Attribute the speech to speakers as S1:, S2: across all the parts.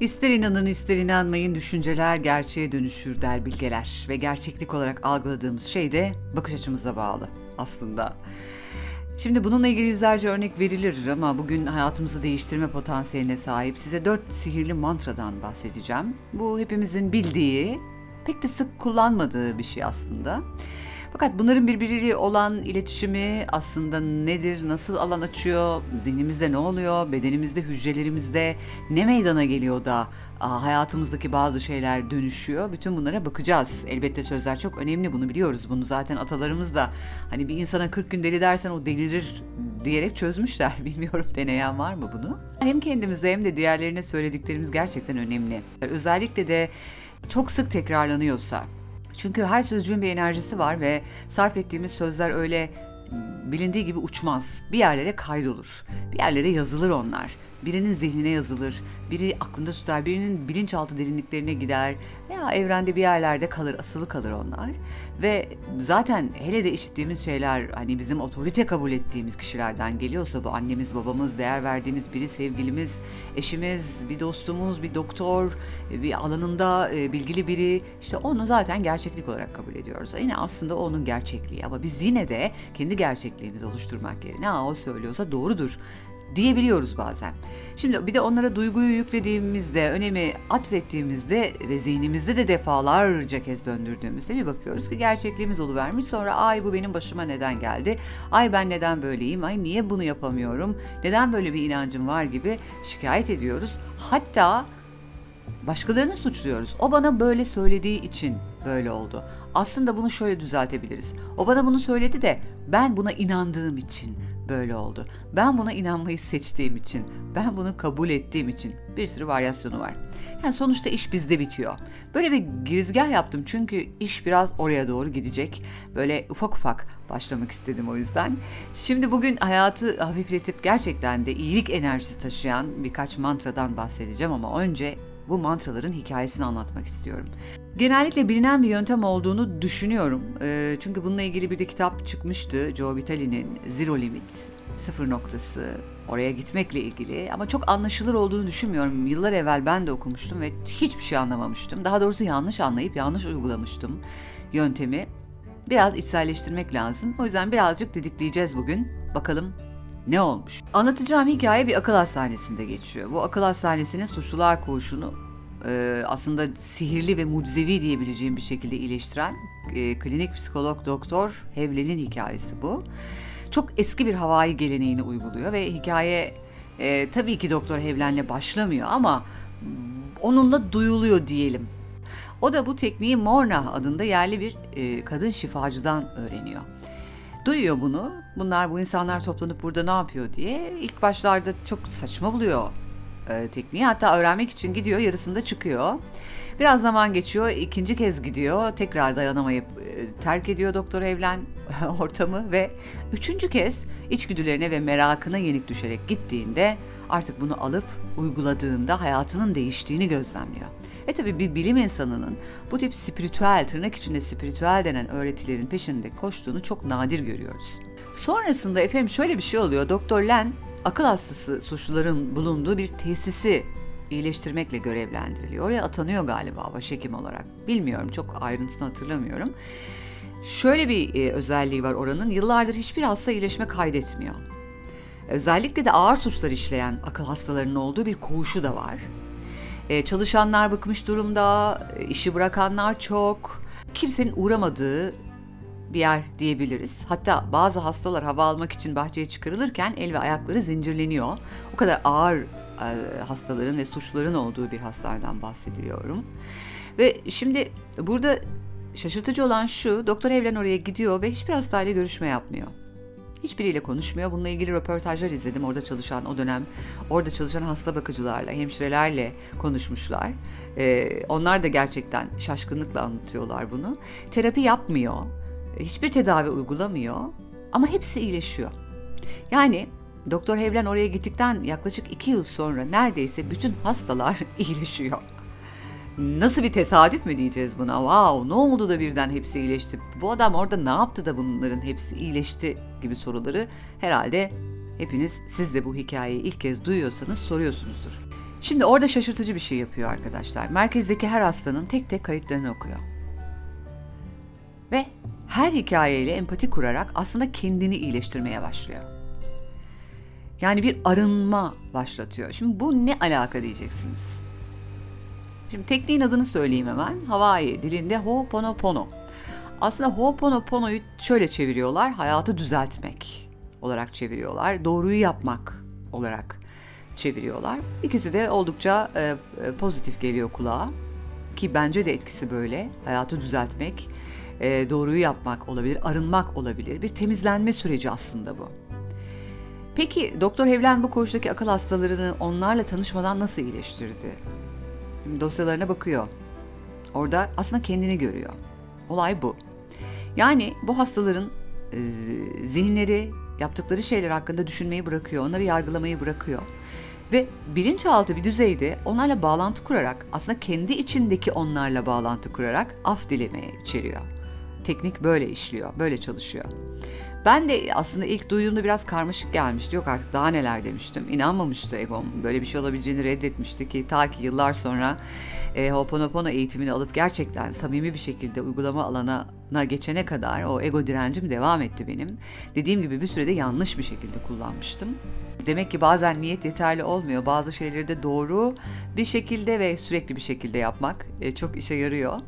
S1: İster inanın ister inanmayın düşünceler gerçeğe dönüşür der bilgeler. Ve gerçeklik olarak algıladığımız şey de bakış açımıza bağlı aslında. Şimdi bununla ilgili yüzlerce örnek verilir ama bugün hayatımızı değiştirme potansiyeline sahip size dört sihirli mantradan bahsedeceğim. Bu hepimizin bildiği, pek de sık kullanmadığı bir şey aslında. Fakat bunların birbiriyle olan iletişimi aslında nedir, nasıl alan açıyor, zihnimizde ne oluyor, bedenimizde, hücrelerimizde ne meydana geliyor da hayatımızdaki bazı şeyler dönüşüyor. Bütün bunlara bakacağız. Elbette sözler çok önemli bunu biliyoruz. Bunu zaten atalarımız da hani bir insana 40 gün deli dersen o delirir diyerek çözmüşler. Bilmiyorum deneyen var mı bunu? Hem kendimize hem de diğerlerine söylediklerimiz gerçekten önemli. Özellikle de çok sık tekrarlanıyorsa çünkü her sözcüğün bir enerjisi var ve sarf ettiğimiz sözler öyle bilindiği gibi uçmaz. Bir yerlere kaydolur. Bir yerlere yazılır onlar. Birinin zihnine yazılır, biri aklında tutar, birinin bilinçaltı derinliklerine gider veya evrende bir yerlerde kalır, asılı kalır onlar. Ve zaten hele de işittiğimiz şeyler hani bizim otorite kabul ettiğimiz kişilerden geliyorsa bu annemiz, babamız, değer verdiğimiz biri, sevgilimiz, eşimiz, bir dostumuz, bir doktor, bir alanında e, bilgili biri işte onu zaten gerçeklik olarak kabul ediyoruz. Yine aslında onun gerçekliği ama biz yine de kendi gerçekliğimizi oluşturmak yerine o söylüyorsa doğrudur diyebiliyoruz bazen. Şimdi bir de onlara duyguyu yüklediğimizde, önemi atfettiğimizde ve zihnimizde de defalarca kez döndürdüğümüzde bir bakıyoruz ki gerçekliğimiz oluvermiş. Sonra ay bu benim başıma neden geldi? Ay ben neden böyleyim? Ay niye bunu yapamıyorum? Neden böyle bir inancım var gibi şikayet ediyoruz. Hatta başkalarını suçluyoruz. O bana böyle söylediği için böyle oldu. Aslında bunu şöyle düzeltebiliriz. O bana bunu söyledi de ben buna inandığım için böyle oldu. Ben buna inanmayı seçtiğim için, ben bunu kabul ettiğim için bir sürü varyasyonu var. Yani sonuçta iş bizde bitiyor. Böyle bir girizgah yaptım çünkü iş biraz oraya doğru gidecek. Böyle ufak ufak başlamak istedim o yüzden. Şimdi bugün hayatı hafifletip gerçekten de iyilik enerjisi taşıyan birkaç mantradan bahsedeceğim ama önce bu mantraların hikayesini anlatmak istiyorum. Genellikle bilinen bir yöntem olduğunu düşünüyorum. E, çünkü bununla ilgili bir de kitap çıkmıştı. Joe Vitale'nin Zero Limit, sıfır noktası, oraya gitmekle ilgili. Ama çok anlaşılır olduğunu düşünmüyorum. Yıllar evvel ben de okumuştum ve hiçbir şey anlamamıştım. Daha doğrusu yanlış anlayıp yanlış uygulamıştım yöntemi. Biraz içselleştirmek lazım. O yüzden birazcık didikleyeceğiz bugün. Bakalım ne olmuş? Anlatacağım hikaye bir akıl hastanesinde geçiyor. Bu akıl hastanesinin suçlular koğuşunu e, aslında sihirli ve mucizevi diyebileceğim bir şekilde iyileştiren e, klinik psikolog doktor Hevlen'in hikayesi bu. Çok eski bir havai geleneğini uyguluyor ve hikaye e, tabii ki Doktor Hevlen'le başlamıyor ama onunla duyuluyor diyelim. O da bu tekniği Morna adında yerli bir e, kadın şifacıdan öğreniyor. Duyuyor bunu. Bunlar bu insanlar toplanıp burada ne yapıyor diye. İlk başlarda çok saçma buluyor e, tekniği. Hatta öğrenmek için gidiyor, yarısında çıkıyor. Biraz zaman geçiyor, ikinci kez gidiyor, tekrar dayanamayıp e, terk ediyor Doktor Evlen ortamı ve üçüncü kez içgüdülerine ve merakına yenik düşerek gittiğinde artık bunu alıp uyguladığında hayatının değiştiğini gözlemliyor. E tabi bir bilim insanının bu tip spiritüel, tırnak içinde spiritüel denen öğretilerin peşinde koştuğunu çok nadir görüyoruz. Sonrasında efendim şöyle bir şey oluyor. Doktor Len akıl hastası suçluların bulunduğu bir tesisi iyileştirmekle görevlendiriliyor. Oraya atanıyor galiba başhekim olarak. Bilmiyorum çok ayrıntısını hatırlamıyorum. Şöyle bir e, özelliği var oranın. Yıllardır hiçbir hasta iyileşme kaydetmiyor. Özellikle de ağır suçlar işleyen akıl hastalarının olduğu bir koğuşu da var. E, çalışanlar bıkmış durumda, e, işi bırakanlar çok. Kimsenin uğramadığı bir yer diyebiliriz. Hatta bazı hastalar hava almak için bahçeye çıkarılırken el ve ayakları zincirleniyor. O kadar ağır e, hastaların ve suçların olduğu bir hastalardan bahsediyorum. Ve şimdi burada şaşırtıcı olan şu, Doktor Evlen oraya gidiyor ve hiçbir hastayla görüşme yapmıyor. Hiçbiriyle konuşmuyor. Bununla ilgili röportajlar izledim. Orada çalışan o dönem, orada çalışan hasta bakıcılarla, hemşirelerle konuşmuşlar. Ee, onlar da gerçekten şaşkınlıkla anlatıyorlar bunu. Terapi yapmıyor hiçbir tedavi uygulamıyor ama hepsi iyileşiyor. Yani Doktor Hevlen oraya gittikten yaklaşık iki yıl sonra neredeyse bütün hastalar iyileşiyor. Nasıl bir tesadüf mü diyeceğiz buna? Wow ne oldu da birden hepsi iyileşti? Bu adam orada ne yaptı da bunların hepsi iyileşti gibi soruları herhalde hepiniz siz de bu hikayeyi ilk kez duyuyorsanız soruyorsunuzdur. Şimdi orada şaşırtıcı bir şey yapıyor arkadaşlar. Merkezdeki her hastanın tek tek kayıtlarını okuyor. Ve her hikayeyle empati kurarak aslında kendini iyileştirmeye başlıyor. Yani bir arınma başlatıyor. Şimdi bu ne alaka diyeceksiniz. Şimdi tekniğin adını söyleyeyim hemen. Hawaii dilinde Ho'oponopono. Aslında Ho'oponopono'yu şöyle çeviriyorlar. Hayatı düzeltmek olarak çeviriyorlar. Doğruyu yapmak olarak çeviriyorlar. İkisi de oldukça e, e, pozitif geliyor kulağa. Ki bence de etkisi böyle. Hayatı düzeltmek, e, doğruyu yapmak olabilir, arınmak olabilir. Bir temizlenme süreci aslında bu. Peki Doktor Hevlen bu koğuştaki akıl hastalarını onlarla tanışmadan nasıl iyileştirdi? Şimdi dosyalarına bakıyor. Orada aslında kendini görüyor. Olay bu. Yani bu hastaların e, zihinleri yaptıkları şeyler hakkında düşünmeyi bırakıyor, onları yargılamayı bırakıyor. Ve bilinçaltı bir düzeyde onlarla bağlantı kurarak aslında kendi içindeki onlarla bağlantı kurarak af dilemeye içeriyor. Teknik böyle işliyor, böyle çalışıyor. Ben de aslında ilk duyduğumda biraz karmaşık gelmişti. Yok artık daha neler demiştim. İnanmamıştı egom. Böyle bir şey olabileceğini reddetmişti ki ta ki yıllar sonra e, Ho'oponopono eğitimini alıp gerçekten samimi bir şekilde uygulama alanına geçene kadar o ego direncim devam etti benim. Dediğim gibi bir sürede yanlış bir şekilde kullanmıştım. Demek ki bazen niyet yeterli olmuyor. Bazı şeyleri de doğru bir şekilde ve sürekli bir şekilde yapmak e, çok işe yarıyor.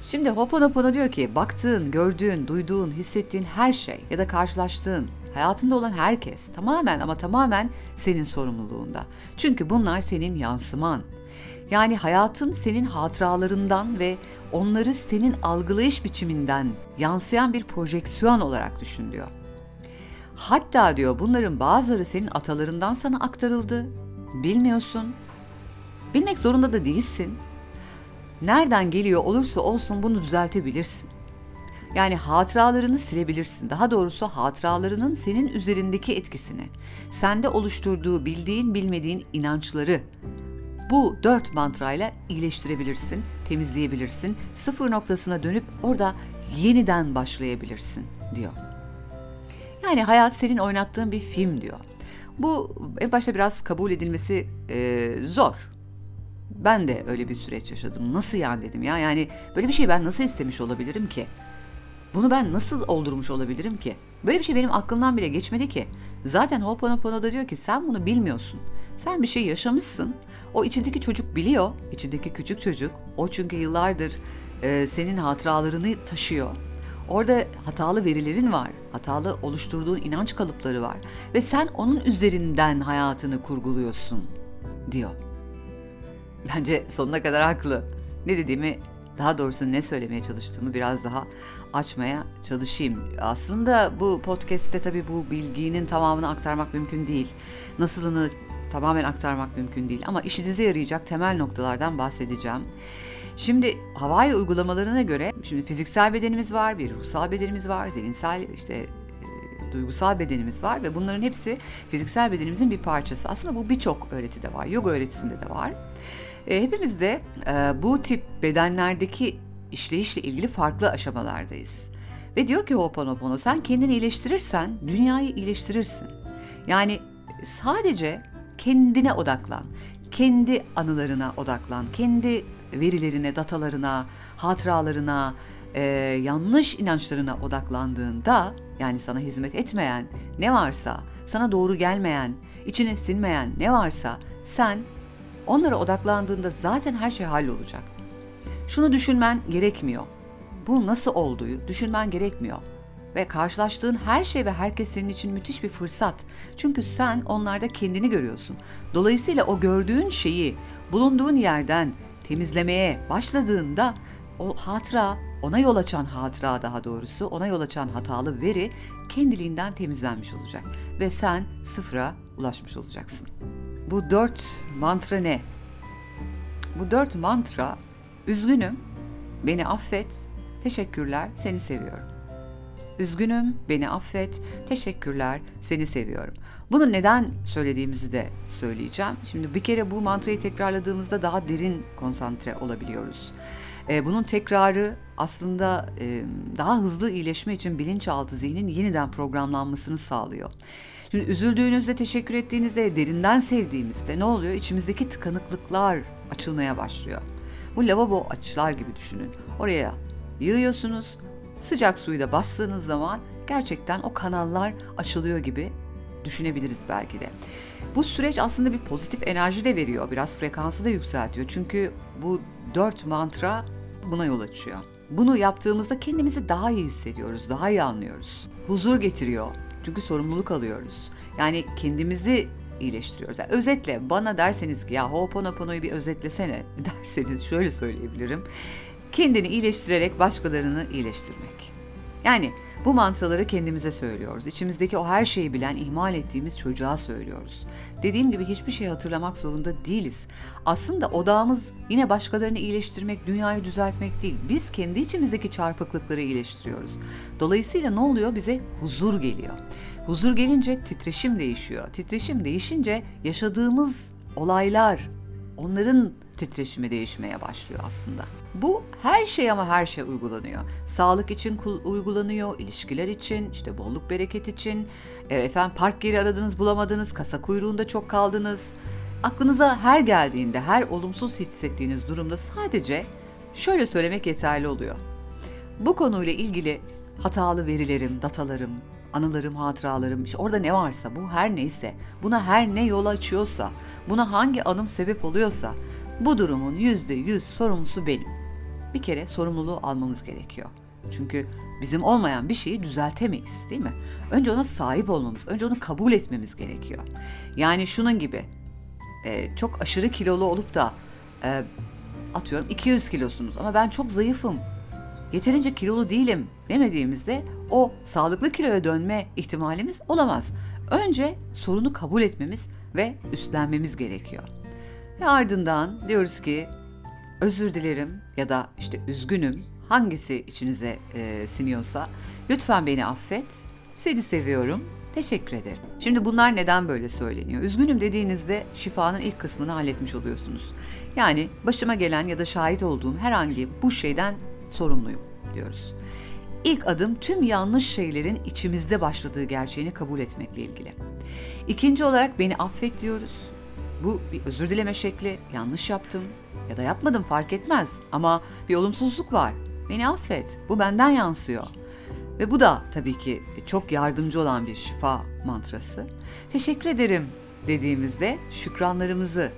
S1: Şimdi Ho'oponopono diyor ki baktığın, gördüğün, duyduğun, hissettiğin her şey ya da karşılaştığın, hayatında olan herkes tamamen ama tamamen senin sorumluluğunda. Çünkü bunlar senin yansıman. Yani hayatın senin hatıralarından ve onları senin algılayış biçiminden yansıyan bir projeksiyon olarak düşün diyor. Hatta diyor bunların bazıları senin atalarından sana aktarıldı. Bilmiyorsun. Bilmek zorunda da değilsin. Nereden geliyor olursa olsun bunu düzeltebilirsin. Yani hatıralarını silebilirsin. Daha doğrusu hatıralarının senin üzerindeki etkisini, sende oluşturduğu bildiğin bilmediğin inançları bu dört mantrayla iyileştirebilirsin, temizleyebilirsin. Sıfır noktasına dönüp orada yeniden başlayabilirsin diyor. Yani hayat senin oynattığın bir film diyor. Bu en başta biraz kabul edilmesi e, zor. Ben de öyle bir süreç yaşadım. Nasıl yani dedim ya. Yani böyle bir şey ben nasıl istemiş olabilirim ki? Bunu ben nasıl oldurmuş olabilirim ki? Böyle bir şey benim aklımdan bile geçmedi ki. Zaten Ho'oponopono'da diyor ki sen bunu bilmiyorsun. Sen bir şey yaşamışsın. O içindeki çocuk biliyor. İçindeki küçük çocuk. O çünkü yıllardır e, senin hatıralarını taşıyor. Orada hatalı verilerin var. Hatalı oluşturduğun inanç kalıpları var. Ve sen onun üzerinden hayatını kurguluyorsun diyor. Bence sonuna kadar haklı. Ne dediğimi daha doğrusu ne söylemeye çalıştığımı biraz daha açmaya çalışayım. Aslında bu podcast'te tabii bu bilginin tamamını aktarmak mümkün değil. Nasılını tamamen aktarmak mümkün değil ama işinize yarayacak temel noktalardan bahsedeceğim. Şimdi Hawaii uygulamalarına göre şimdi fiziksel bedenimiz var, bir ruhsal bedenimiz var, zihinsel işte e, duygusal bedenimiz var ve bunların hepsi fiziksel bedenimizin bir parçası. Aslında bu birçok öğretide var, yoga öğretisinde de var. E, hepimiz de e, bu tip bedenlerdeki işleyişle ilgili farklı aşamalardayız. Ve diyor ki Ho'oponopono sen kendini iyileştirirsen dünyayı iyileştirirsin. Yani sadece kendine odaklan. Kendi anılarına odaklan. Kendi verilerine, datalarına, hatıralarına, e, yanlış inançlarına odaklandığında yani sana hizmet etmeyen ne varsa, sana doğru gelmeyen, içine sinmeyen ne varsa sen onlara odaklandığında zaten her şey hallolacak. Şunu düşünmen gerekmiyor. Bu nasıl olduğu düşünmen gerekmiyor. Ve karşılaştığın her şey ve herkes senin için müthiş bir fırsat. Çünkü sen onlarda kendini görüyorsun. Dolayısıyla o gördüğün şeyi bulunduğun yerden temizlemeye başladığında o hatıra, ona yol açan hatıra daha doğrusu, ona yol açan hatalı veri kendiliğinden temizlenmiş olacak. Ve sen sıfıra ulaşmış olacaksın. Bu dört mantra ne? Bu dört mantra, üzgünüm, beni affet, teşekkürler, seni seviyorum. Üzgünüm, beni affet, teşekkürler, seni seviyorum. Bunu neden söylediğimizi de söyleyeceğim. Şimdi bir kere bu mantrayı tekrarladığımızda daha derin konsantre olabiliyoruz. Ee, bunun tekrarı aslında e, daha hızlı iyileşme için bilinçaltı zihnin yeniden programlanmasını sağlıyor. Şimdi üzüldüğünüzde, teşekkür ettiğinizde, derinden sevdiğimizde ne oluyor? İçimizdeki tıkanıklıklar açılmaya başlıyor. Bu lavabo açlar gibi düşünün. Oraya yığıyorsunuz. Sıcak suyu da bastığınız zaman gerçekten o kanallar açılıyor gibi düşünebiliriz belki de. Bu süreç aslında bir pozitif enerji de veriyor. Biraz frekansı da yükseltiyor. Çünkü bu dört mantra buna yol açıyor. Bunu yaptığımızda kendimizi daha iyi hissediyoruz, daha iyi anlıyoruz. Huzur getiriyor. Çünkü sorumluluk alıyoruz. Yani kendimizi iyileştiriyoruz. Yani özetle bana derseniz ki ya Ho'oponopono'yu bir özetlesene derseniz şöyle söyleyebilirim. Kendini iyileştirerek başkalarını iyileştirmek. Yani bu mantraları kendimize söylüyoruz. İçimizdeki o her şeyi bilen, ihmal ettiğimiz çocuğa söylüyoruz. Dediğim gibi hiçbir şey hatırlamak zorunda değiliz. Aslında odağımız yine başkalarını iyileştirmek, dünyayı düzeltmek değil. Biz kendi içimizdeki çarpıklıkları iyileştiriyoruz. Dolayısıyla ne oluyor? Bize huzur geliyor. Huzur gelince titreşim değişiyor. Titreşim değişince yaşadığımız olaylar, onların titreşimi değişmeye başlıyor aslında. Bu her şey ama her şey uygulanıyor. Sağlık için uygulanıyor, ilişkiler için, işte bolluk bereket için, e, efendim park yeri aradınız bulamadınız, kasa kuyruğunda çok kaldınız. Aklınıza her geldiğinde, her olumsuz hissettiğiniz durumda sadece şöyle söylemek yeterli oluyor. Bu konuyla ilgili hatalı verilerim, datalarım, anılarım, hatıralarım, işte orada ne varsa, bu her neyse, buna her ne yol açıyorsa, buna hangi anım sebep oluyorsa, bu durumun yüzde yüz sorumlusu benim. Bir kere sorumluluğu almamız gerekiyor. Çünkü bizim olmayan bir şeyi düzeltemeyiz değil mi? Önce ona sahip olmamız, önce onu kabul etmemiz gerekiyor. Yani şunun gibi, e, çok aşırı kilolu olup da e, atıyorum 200 kilosunuz ama ben çok zayıfım, yeterince kilolu değilim demediğimizde o sağlıklı kiloya dönme ihtimalimiz olamaz. Önce sorunu kabul etmemiz ve üstlenmemiz gerekiyor. Ve ardından diyoruz ki özür dilerim ya da işte üzgünüm hangisi içinize e, siniyorsa lütfen beni affet. Seni seviyorum. Teşekkür ederim. Şimdi bunlar neden böyle söyleniyor? Üzgünüm dediğinizde şifanın ilk kısmını halletmiş oluyorsunuz. Yani başıma gelen ya da şahit olduğum herhangi bu şeyden sorumluyum diyoruz. İlk adım tüm yanlış şeylerin içimizde başladığı gerçeğini kabul etmekle ilgili. İkinci olarak beni affet diyoruz. Bu bir özür dileme şekli. Yanlış yaptım ya da yapmadım fark etmez ama bir olumsuzluk var. Beni affet. Bu benden yansıyor. Ve bu da tabii ki çok yardımcı olan bir şifa mantrası. Teşekkür ederim dediğimizde şükranlarımızı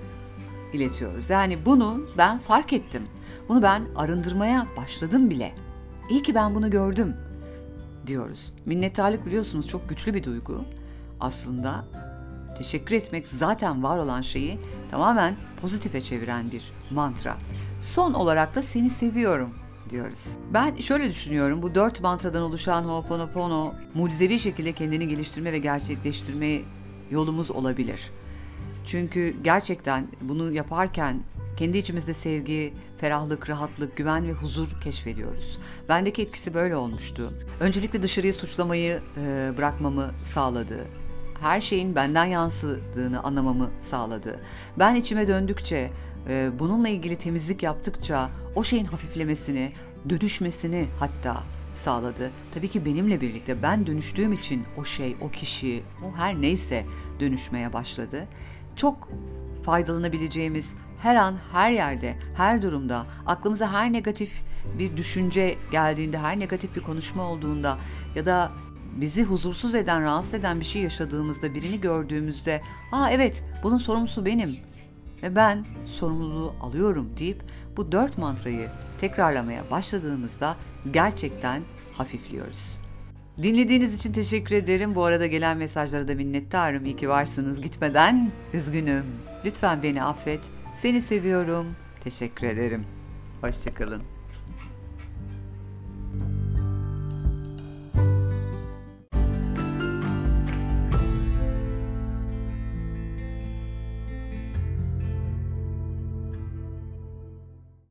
S1: iletiyoruz. Yani bunu ben fark ettim. Bunu ben arındırmaya başladım bile. İyi ki ben bunu gördüm diyoruz. Minnettarlık biliyorsunuz çok güçlü bir duygu. Aslında teşekkür etmek zaten var olan şeyi tamamen pozitife çeviren bir mantra. Son olarak da seni seviyorum diyoruz. Ben şöyle düşünüyorum. Bu dört mantradan oluşan Ho'oponopono mucizevi şekilde kendini geliştirme ve gerçekleştirme yolumuz olabilir. Çünkü gerçekten bunu yaparken kendi içimizde sevgi, ferahlık, rahatlık, güven ve huzur keşfediyoruz. Bendeki etkisi böyle olmuştu. Öncelikle dışarıyı suçlamayı e, bırakmamı sağladı. Her şeyin benden yansıdığını anlamamı sağladı. Ben içime döndükçe, e, bununla ilgili temizlik yaptıkça o şeyin hafiflemesini, dönüşmesini hatta sağladı. Tabii ki benimle birlikte ben dönüştüğüm için o şey, o kişi, o her neyse dönüşmeye başladı. Çok faydalanabileceğimiz her an, her yerde, her durumda aklımıza her negatif bir düşünce geldiğinde, her negatif bir konuşma olduğunda ya da bizi huzursuz eden, rahatsız eden bir şey yaşadığımızda, birini gördüğümüzde, "Aa evet, bunun sorumlusu benim ve ben sorumluluğu alıyorum." deyip bu dört mantrayı tekrarlamaya başladığımızda gerçekten hafifliyoruz. Dinlediğiniz için teşekkür ederim. Bu arada gelen mesajlara da minnettarım. İyi ki varsınız. Gitmeden üzgünüm. Lütfen beni affet. Seni seviyorum. Teşekkür ederim. Hoşçakalın.